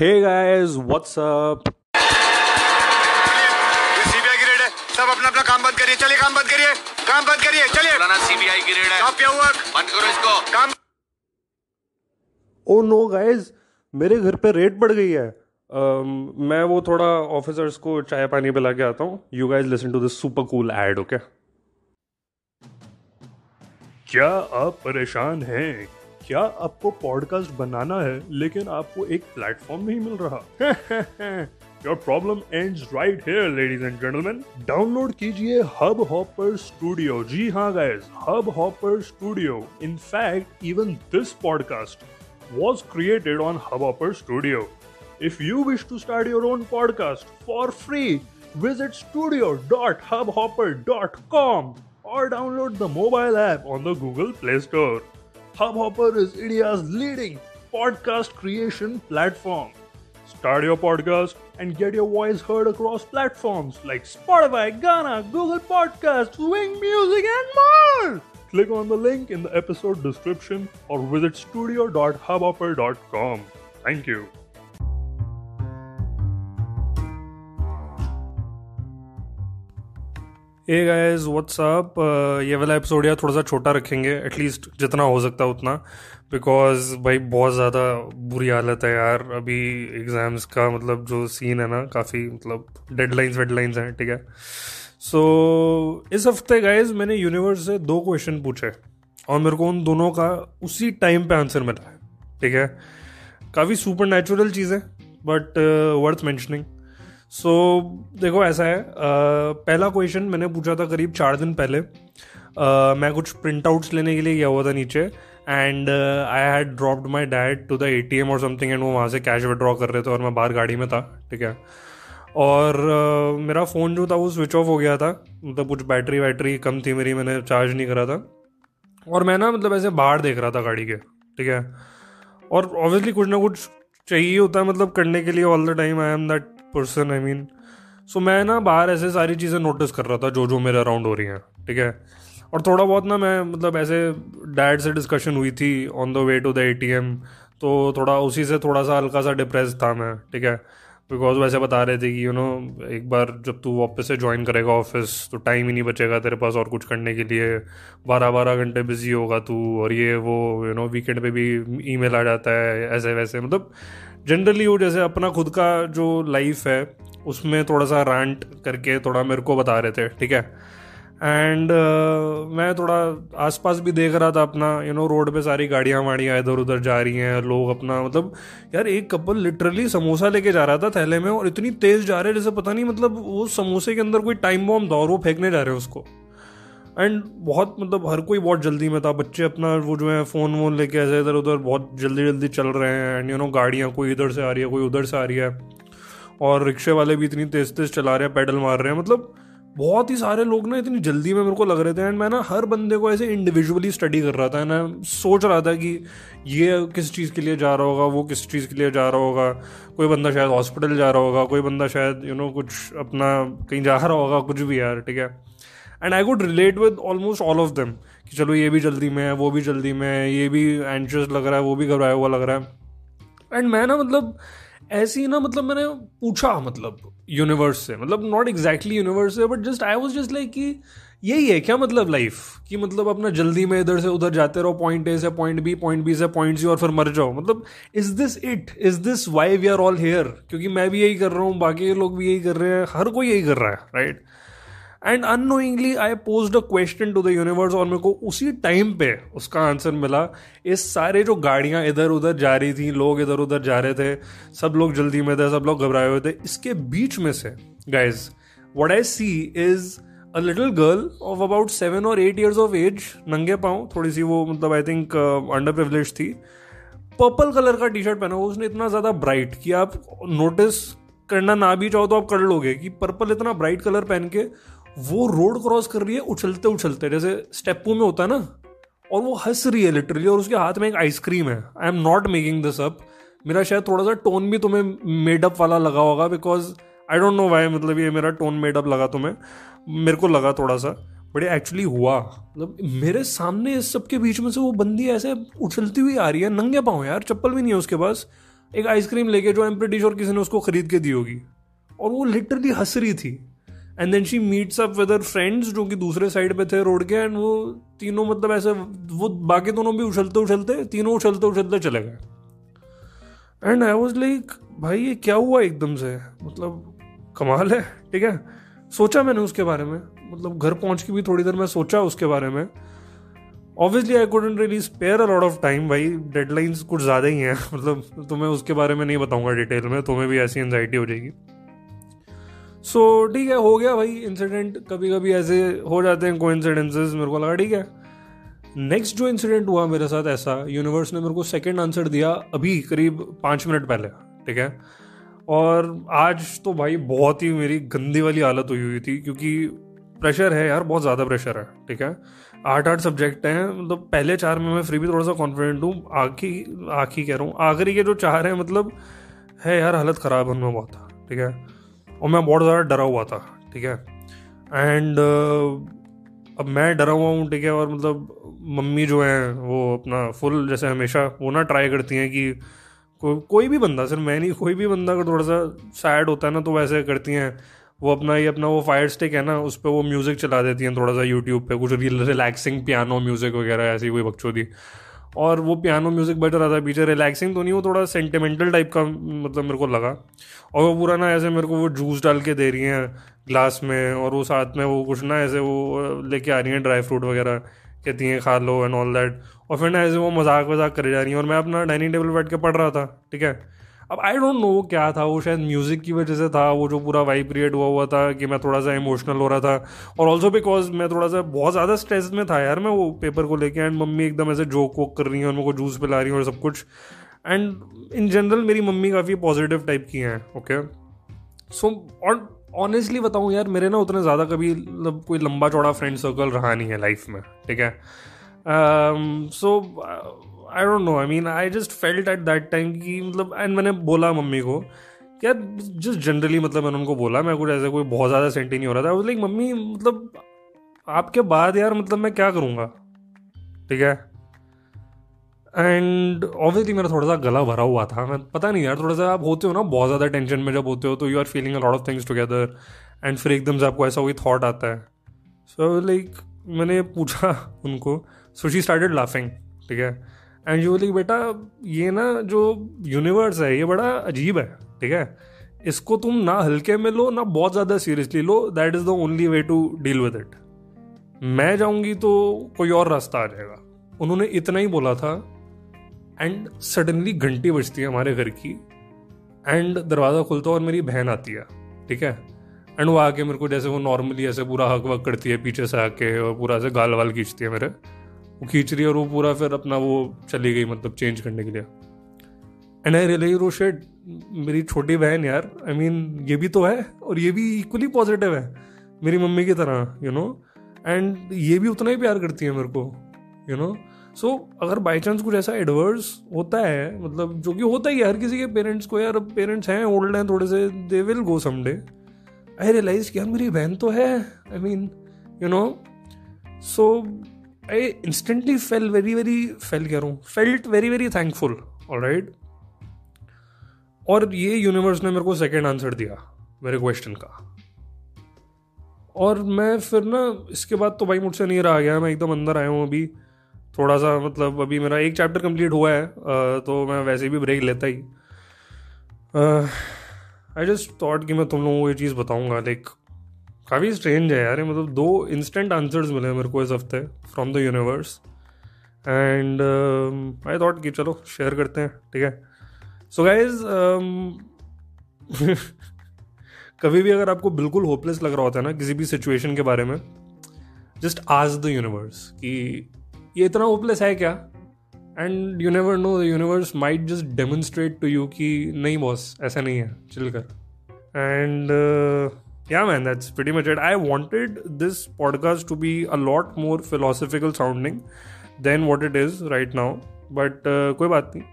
Hey guys, what's up? ये CBI की raid है। सब अपना अपना काम बंद करिए। चलिए काम बंद करिए। काम बंद करिए। चलिए। पुराना सीबीआई की रेड है। आप क्या हुआ? बंद करो इसको। काम Oh no guys, मेरे घर पे रेट बढ़ गई है। Um, मैं वो थोड़ा ऑफिसर्स को चाय पानी पिला के आता हूँ। You guys listen to this super cool ad okay क्या आप परेशान हैं? क्या आपको पॉडकास्ट बनाना है, लेकिन आपको एक प्लेटफॉर्म नहीं मिल रहा? Your problem ends right here ladies and gentleman download कीजिए हब हॉपर स्टूडियो जी हाँ guys Hubhopper studio in fact even this podcast was created on Hubhopper studio if you wish to start your own podcast for free visit studio dot Hubhopper dot com और download the mobile app on the Google Play Store Hubhopper is India's leading podcast creation platform. Start your podcast and get your voice heard across platforms like Spotify, Ghana, Google Podcasts, Wing Music, and more. Click on the link in the episode description or visit studio.hubhopper.com. Thank you. Hey guys what's up ये वाला episode यार थोड़ा सा छोटा रखेंगे at least जितना हो सकता है उतना। बिकॉज़ भाई बहुत ज़्यादा बुरी हालत है यार। अभी एग्ज़ाम्स का मतलब जो सीन है ना काफ़ी मतलब डेडलाइंस वेडलाइंस हैं ठीक है? सो so, इस हफ़्ते गाइज़ मैंने यूनिवर्स से दो क्वेश्चन पूछे। और मेरे को उन दोनों का उसी टाइम पे आंसर मिला है ठीक है? काफ़ी सुपर नेचुरल चीज़ है but worth mentioning so so, देखो ऐसा है। uh, पहला क्वेश्चन मैंने पूछा था करीब चार दिन पहले। uh, मैं कुछ प्रिंट आउट्स लेने के लिए गया हुआ था नीचे and I had dropped my dad to the A T M और समथिंग एंड वो वहाँ से कैश विड्रॉ कर रहे थे और मैं बाहर गाड़ी में था ठीक है? और uh, मेरा फ़ोन जो था वो स्विच ऑफ़ हो गया था। मतलब कुछ बैटरी वैटरी कम थी मेरी मैंने चार्ज नहीं करा था। और मैं ना मतलब ऐसे बाहर देख रहा था गाड़ी के ठीक है? और ऑब्वियसली कुछ ना कुछ चाहिए होता है मतलब करने के लिए all the time I am that person I mean so मैं ना बाहर ऐसे सारी चीज़ें नोटिस कर रहा था जो जो मेरे अराउंड हो रही हैं, ठीक है? और थोड़ा बहुत ना मैं मतलब ऐसे डैड से डिस्कशन हुई थी on the way to the A T M तो थोड़ा उसी से थोड़ा सा हल्का सा डिप्रेस था मैं, ठीक है? बिकॉज़ वैसे बता रहे थे कि यू नो एक बार जब तू वापस से ज्वाइन करेगा ऑफ़िस तो टाइम ही नहीं बचेगा तेरे पास और कुछ करने के लिए। बारह बारह घंटे बिज़ी होगा तू, और ये वो यू नो वीकेंड पे भी ईमेल आ जाता है ऐसे वैसे मतलब जनरली वो जैसे अपना खुद का जो लाइफ है उसमें थोड़ा सा रैंट करके थोड़ा मेरे को बता रहे थे ठीक है? एंड uh, मैं थोड़ा आसपास भी देख रहा था अपना यू नो रोड पे सारी गाड़ियाँ वाड़ियाँ इधर उधर जा रही हैं लोग अपना मतलब यार एक कपल लिटरली समोसा लेके जा रहा था थैले में और इतनी तेज़ जा रहे जैसे पता नहीं मतलब वो समोसे के अंदर कोई टाइम बॉम्ब था और वो फेंकने जा रहे हैं उसको। एंड बहुत मतलब हर कोई बहुत जल्दी में था। बच्चे अपना वो जो है फ़ोन वोन लेके ऐसे इधर उधर बहुत जल्दी जल्दी चल रहे हैं। एंड यू नो गाड़ियाँ कोई इधर से आ रही है कोई उधर से आ रही है। और रिक्शे वाले भी इतनी तेज़ तेज़ चला रहे हैं पैडल मार रहे हैं। मतलब बहुत ही सारे लोग ना इतनी जल्दी में मेरे को लग रहे थे। एंड मैं ना हर बंदे को ऐसे इंडिविजुअली स्टडी कर रहा था। मैं सोच रहा था कि ये किस चीज़ के लिए जा रहा होगा वो किस चीज़ के लिए जा रहा होगा। कोई बंदा शायद हॉस्पिटल जा रहा होगा कोई बंदा शायद यू you नो know, कुछ अपना कहीं जा रहा होगा कुछ भी यार ठीक है। And I could relate with almost all of them कि चलो ये भी जल्दी में है, वो भी जल्दी में है, ये भी एंशियस लग रहा है, वो भी घबराया हुआ लग रहा है। एंड मैं ना मतलब ऐसे ना मतलब मैंने पूछा मतलब यूनिवर्स से मतलब नॉट एग्जैक्टली यूनिवर्स से but just I was just like कि यही है क्या मतलब लाइफ कि मतलब अपना जल्दी में इधर से उधर जाते रहो पॉइंट ए से पॉइंट बी पॉइंट बी से पॉइंट सी और फिर मर जाओ। मतलब is this it is this why we are all here क्योंकि मैं भी यही कर रहा हूँ, बाकी लोग भी यही कर रहे हैं, हर कोई यही कर रहा है right right? And annoyingly I pose a question to the universe और मेरे को उसी टाइम पे उसका आंसर मिला इस सारे जो गाड़ियाँ इधर उधर जा रही थी, लोग इधर उधर जा रहे थे, सब लोग जल्दी में थे, सब लोग घबराए हुए थे, इसके बीच में से guys what I see is a little girl of about seven और एट ईयर्स ऑफ़ एज नंगे पाऊँ थोड़ी सी वो मतलब आई थिंक अंडर प्रिवलेज थी पर्पल कलर का टी शर्ट पहना हुआ उसने इतना ज़्यादा ब्राइट कि आप नोटिस करना ना भी चाहो तो आप कर लोगे कि पर्पल इतना ब्राइट कलर पहन के वो रोड क्रॉस कर रही है उछलते उछलते, जैसे स्टेपू में होता है ना, और वो हंस रही है लिटरली और उसके हाथ में एक आइसक्रीम है। I am not making this up मेरा शायद थोड़ा सा टोन भी तुम्हें मेडअप वाला लगा होगा because I don't know why मतलब ये मेरा टोन मेडअप लगा तुम्हें। मेरे को लगा थोड़ा सा बट ये एक्चुअली हुआ। मतलब मेरे सामने इस सब के बीच में से वो बंदी ऐसे उछलती हुई आ रही है, नंगे पाँव यार, चप्पल भी नहीं है उसके पास। एक आइसक्रीम लेके जो एम श्योर किसी ने उसको खरीद के दी होगी। और वो लिटरली हंस रही थी। And then she meets up with friends जो कि दूसरे साइड पे थे रोड के एंड वो तीनों मतलब ऐसे, वो बाकी दोनों भी उछलते उछलते, तीनों उछलते उछलते चले गए। एंड आई वॉज़ लाइक भाई ये क्या हुआ एकदम से? मतलब कमाल है, ठीक है? सोचा मैंने उसके बारे में मतलब घर पहुँच के भी थोड़ी देर मैं सोचा उसके बारे में। Obviously I couldn't really spare a lot of time भाई डेडलाइंस कुछ ज़्यादा ही हैं। मतलब तुम्हें उसके बारे में नहीं बताऊँगा डिटेल में, तुम्हें भी ऐसी एनजाइटी हो जाएगी। सो ठीक है, हो गया भाई इंसिडेंट कभी कभी ऐसे हो जाते हैं कोई इंसिडेंसेज मेरे को लगा, ठीक है। नेक्स्ट जो इंसिडेंट हुआ मेरे साथ ऐसा यूनिवर्स ने मेरे को सेकेंड आंसर दिया अभी करीब पाँच मिनट पहले, ठीक है। और आज तो भाई बहुत ही मेरी गंदी वाली हालत हुई हुई थी, क्योंकि प्रेशर है यार, बहुत ज़्यादा प्रेशर है, ठीक है। आठ आठ सब्जेक्ट हैं मतलब पहले चार में मैं फ्री भी थोड़ा सा कॉन्फिडेंट हूँ, आखी आखी कह रहा हूँ, आखिरी के जो चार हैं मतलब है यार, हालत ख़राब है उनमें बहुत, ठीक है। और मैं बहुत ज़्यादा डरा हुआ था ठीक है? एंड uh, अब मैं डरा हुआ हूँ ठीक है? और मतलब मम्मी जो है वो अपना फुल जैसे हमेशा वो ना ट्राई करती हैं कि को, कोई भी बंदा सिर्फ़ मैं नहीं कोई भी बंदा अगर थोड़ा सा सैड होता है ना तो वैसे करती हैं। वो अपना ये अपना वो फायर स्टिक है ना उस पर वो म्यूज़िक चला देती हैं थोड़ा सा यूट्यूब पे कुछ रिलैक्सिंग पियानो म्यूज़िक वगैरह ऐसी कोई बकचोदी। और वो पियानो म्यूज़िक बज रहा था पीछे रिलैक्सिंग तो नहीं, वो थोड़ा सेंटिमेंटल टाइप का मतलब मेरे को लगा। और वो पूरा ना ऐसे मेरे को वो जूस डाल के दे रही हैं ग्लास में, और वो साथ में वो कुछ ना ऐसे वो लेके आ रही हैं ड्राई फ्रूट वगैरह, कहती हैं, खा लो एंड ऑल दैट और फिर ना ऐसे वो मज़ाक वजाक करे जा रही हैं, और मैं अपना डाइनिंग टेबल बैठ के पढ़ रहा था, ठीक है? अब आई डोंट नो क्या था, वो शायद म्यूज़िक की वजह से था, वो जो पूरा वाइब क्रिएट हुआ हुआ था कि मैं थोड़ा सा इमोशनल हो रहा था। और ऑल्सो बिकॉज़ मैं थोड़ा सा बहुत ज़्यादा स्ट्रेस में था यार मैं वो पेपर को लेके एंड मम्मी एकदम ऐसे जोक वोक कर रही हैं और मेरे को जूस पिला रही हैं और सब कुछ। एंड इन जनरल मेरी मम्मी काफ़ी पॉजिटिव टाइप की हैं ओके सो और ऑनेस्टली बताऊँ यार, मेरे ना उतने ज़्यादा कभी मतलब कोई लंबा चौड़ा फ्रेंड सर्कल रहा नहीं है लाइफ में, ठीक है? So I don't know I mean I just felt at that time कि मतलब एंड मैंने बोला मम्मी को यार जस्ट जनरली मतलब मैंने उनको बोला मैं कुछ ऐसे कोई बहुत ज़्यादा सेंटी नहीं हो रहा था। लाइक मम्मी मतलब आपके बाद यार मतलब मैं क्या करूँगा? ठीक है? एंड ऑब्वियसली मेरा थोड़ा सा गला भरा हुआ था। मैं पता नहीं यार थोड़ा सा आप होते हो ना बहुत ज़्यादा टेंशन में जब होते हो तो you are feeling a lot of things together and फिर एकदम से आपको ऐसा कोई थॉट आता है। सो so, लाइक like, मैंने पूछा उनको सो शी स्टार्टेड लाफिंग ठीक है? एंड यू लाइक बेटा, ये ना जो यूनिवर्स है, ये बड़ा अजीब है, ठीक है? इसको तुम ना हल्के में लो, ना बहुत ज़्यादा seriously low that is the only way to deal with it मैं जाऊँगी तो कोई और रास्ता आ जाएगा। उन्होंने इतना ही बोला था एंड सडनली घंटी बजती है हमारे घर की एंड दरवाज़ा खुलता है और मेरी बहन आती है, ठीक है? एंड वो आके मेरे को जैसे वो नॉर्मली ऐसे पूरा हक वक करती है, पीछे से आके और पूरा ऐसे गाल वाल खींचती है मेरे। वो खींच रही है और वो पूरा फिर अपना वो चली गई मतलब चेंज करने के लिए। एंड आई रियलाइज़ वो शेड मेरी छोटी बहन यार आई I मीन mean, ये भी तो है और ये भी इक्वली पॉजिटिव है मेरी मम्मी की तरह यू नो एंड ये भी उतना ही प्यार करती है मेरे को यू नो सो अगर बाई चांस कुछ ऐसा एडवर्स होता है मतलब जो कि होता ही है हर किसी के पेरेंट्स को यार पेरेंट्स हैं ओल्ड हैं थोड़े से they will go someday I realise कि यार मेरी बहन तो है I mean you know so I instantly fell very very fell कह रहा हूँ felt very very thankful right और ये यूनिवर्स ने मेरे को सेकेंड आंसर दिया, मेरे क्वेश्चन का। और मैं फिर ना, इसके बाद तो भाई मुझसे नहीं रहा गया, मैं एकदम अंदर आया हूँ अभी। थोड़ा सा मतलब अभी मेरा एक चैप्टर कंप्लीट हुआ है तो मैं वैसे भी ब्रेक लेता ही। आई जस्ट थॉट कि मैं तुम लोगों को ये चीज़ बताऊँगा लाइक काफ़ी स्ट्रेंज है यार मतलब दो इंस्टेंट आंसर्स मिले मेरे को इस हफ़्ते from the universe and I thought कि चलो शेयर करते हैं, ठीक है? सो गाइज़ कभी भी अगर आपको बिल्कुल होपलेस लग रहा होता है ना किसी भी सिचुएशन के बारे में जस्ट आज द यूनिवर्स कि ये इतना होपलेस है क्या? And you never know the universe might just demonstrate to you कि नहीं बॉस ऐसा नहीं है चिल कर। And yeah man that's pretty much it. I wanted this podcast to be a lot more philosophical sounding than what it is right now. But uh, कोई बात नहीं।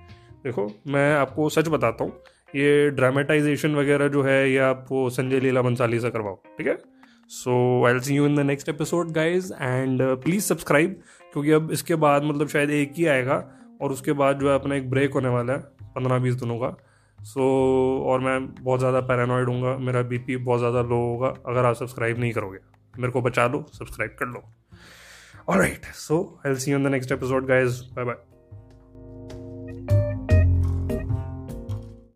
देखो मैं आपको सच बताता हूँ ये ड्रामेटाइजेशन वगैरह जो है ये आप वो संजय लीला बंसाली से करवाओ ठीक है? So I see you in the next episode guys and please subscribe क्योंकि अब इसके बाद मतलब शायद एक ही आएगा और उसके बाद जो है अपना एक ब्रेक होने वाला है पंद्रह बीस दिनों का। सो so, और मैं बहुत ज़्यादा पैरानॉइड हूँ मेरा बीपी बहुत ज़्यादा लो होगा अगर आप सब्सक्राइब नहीं करोगे। मेरे को बचा लो सब्सक्राइब कर लो। All right so I see on the next episode guys bye bye.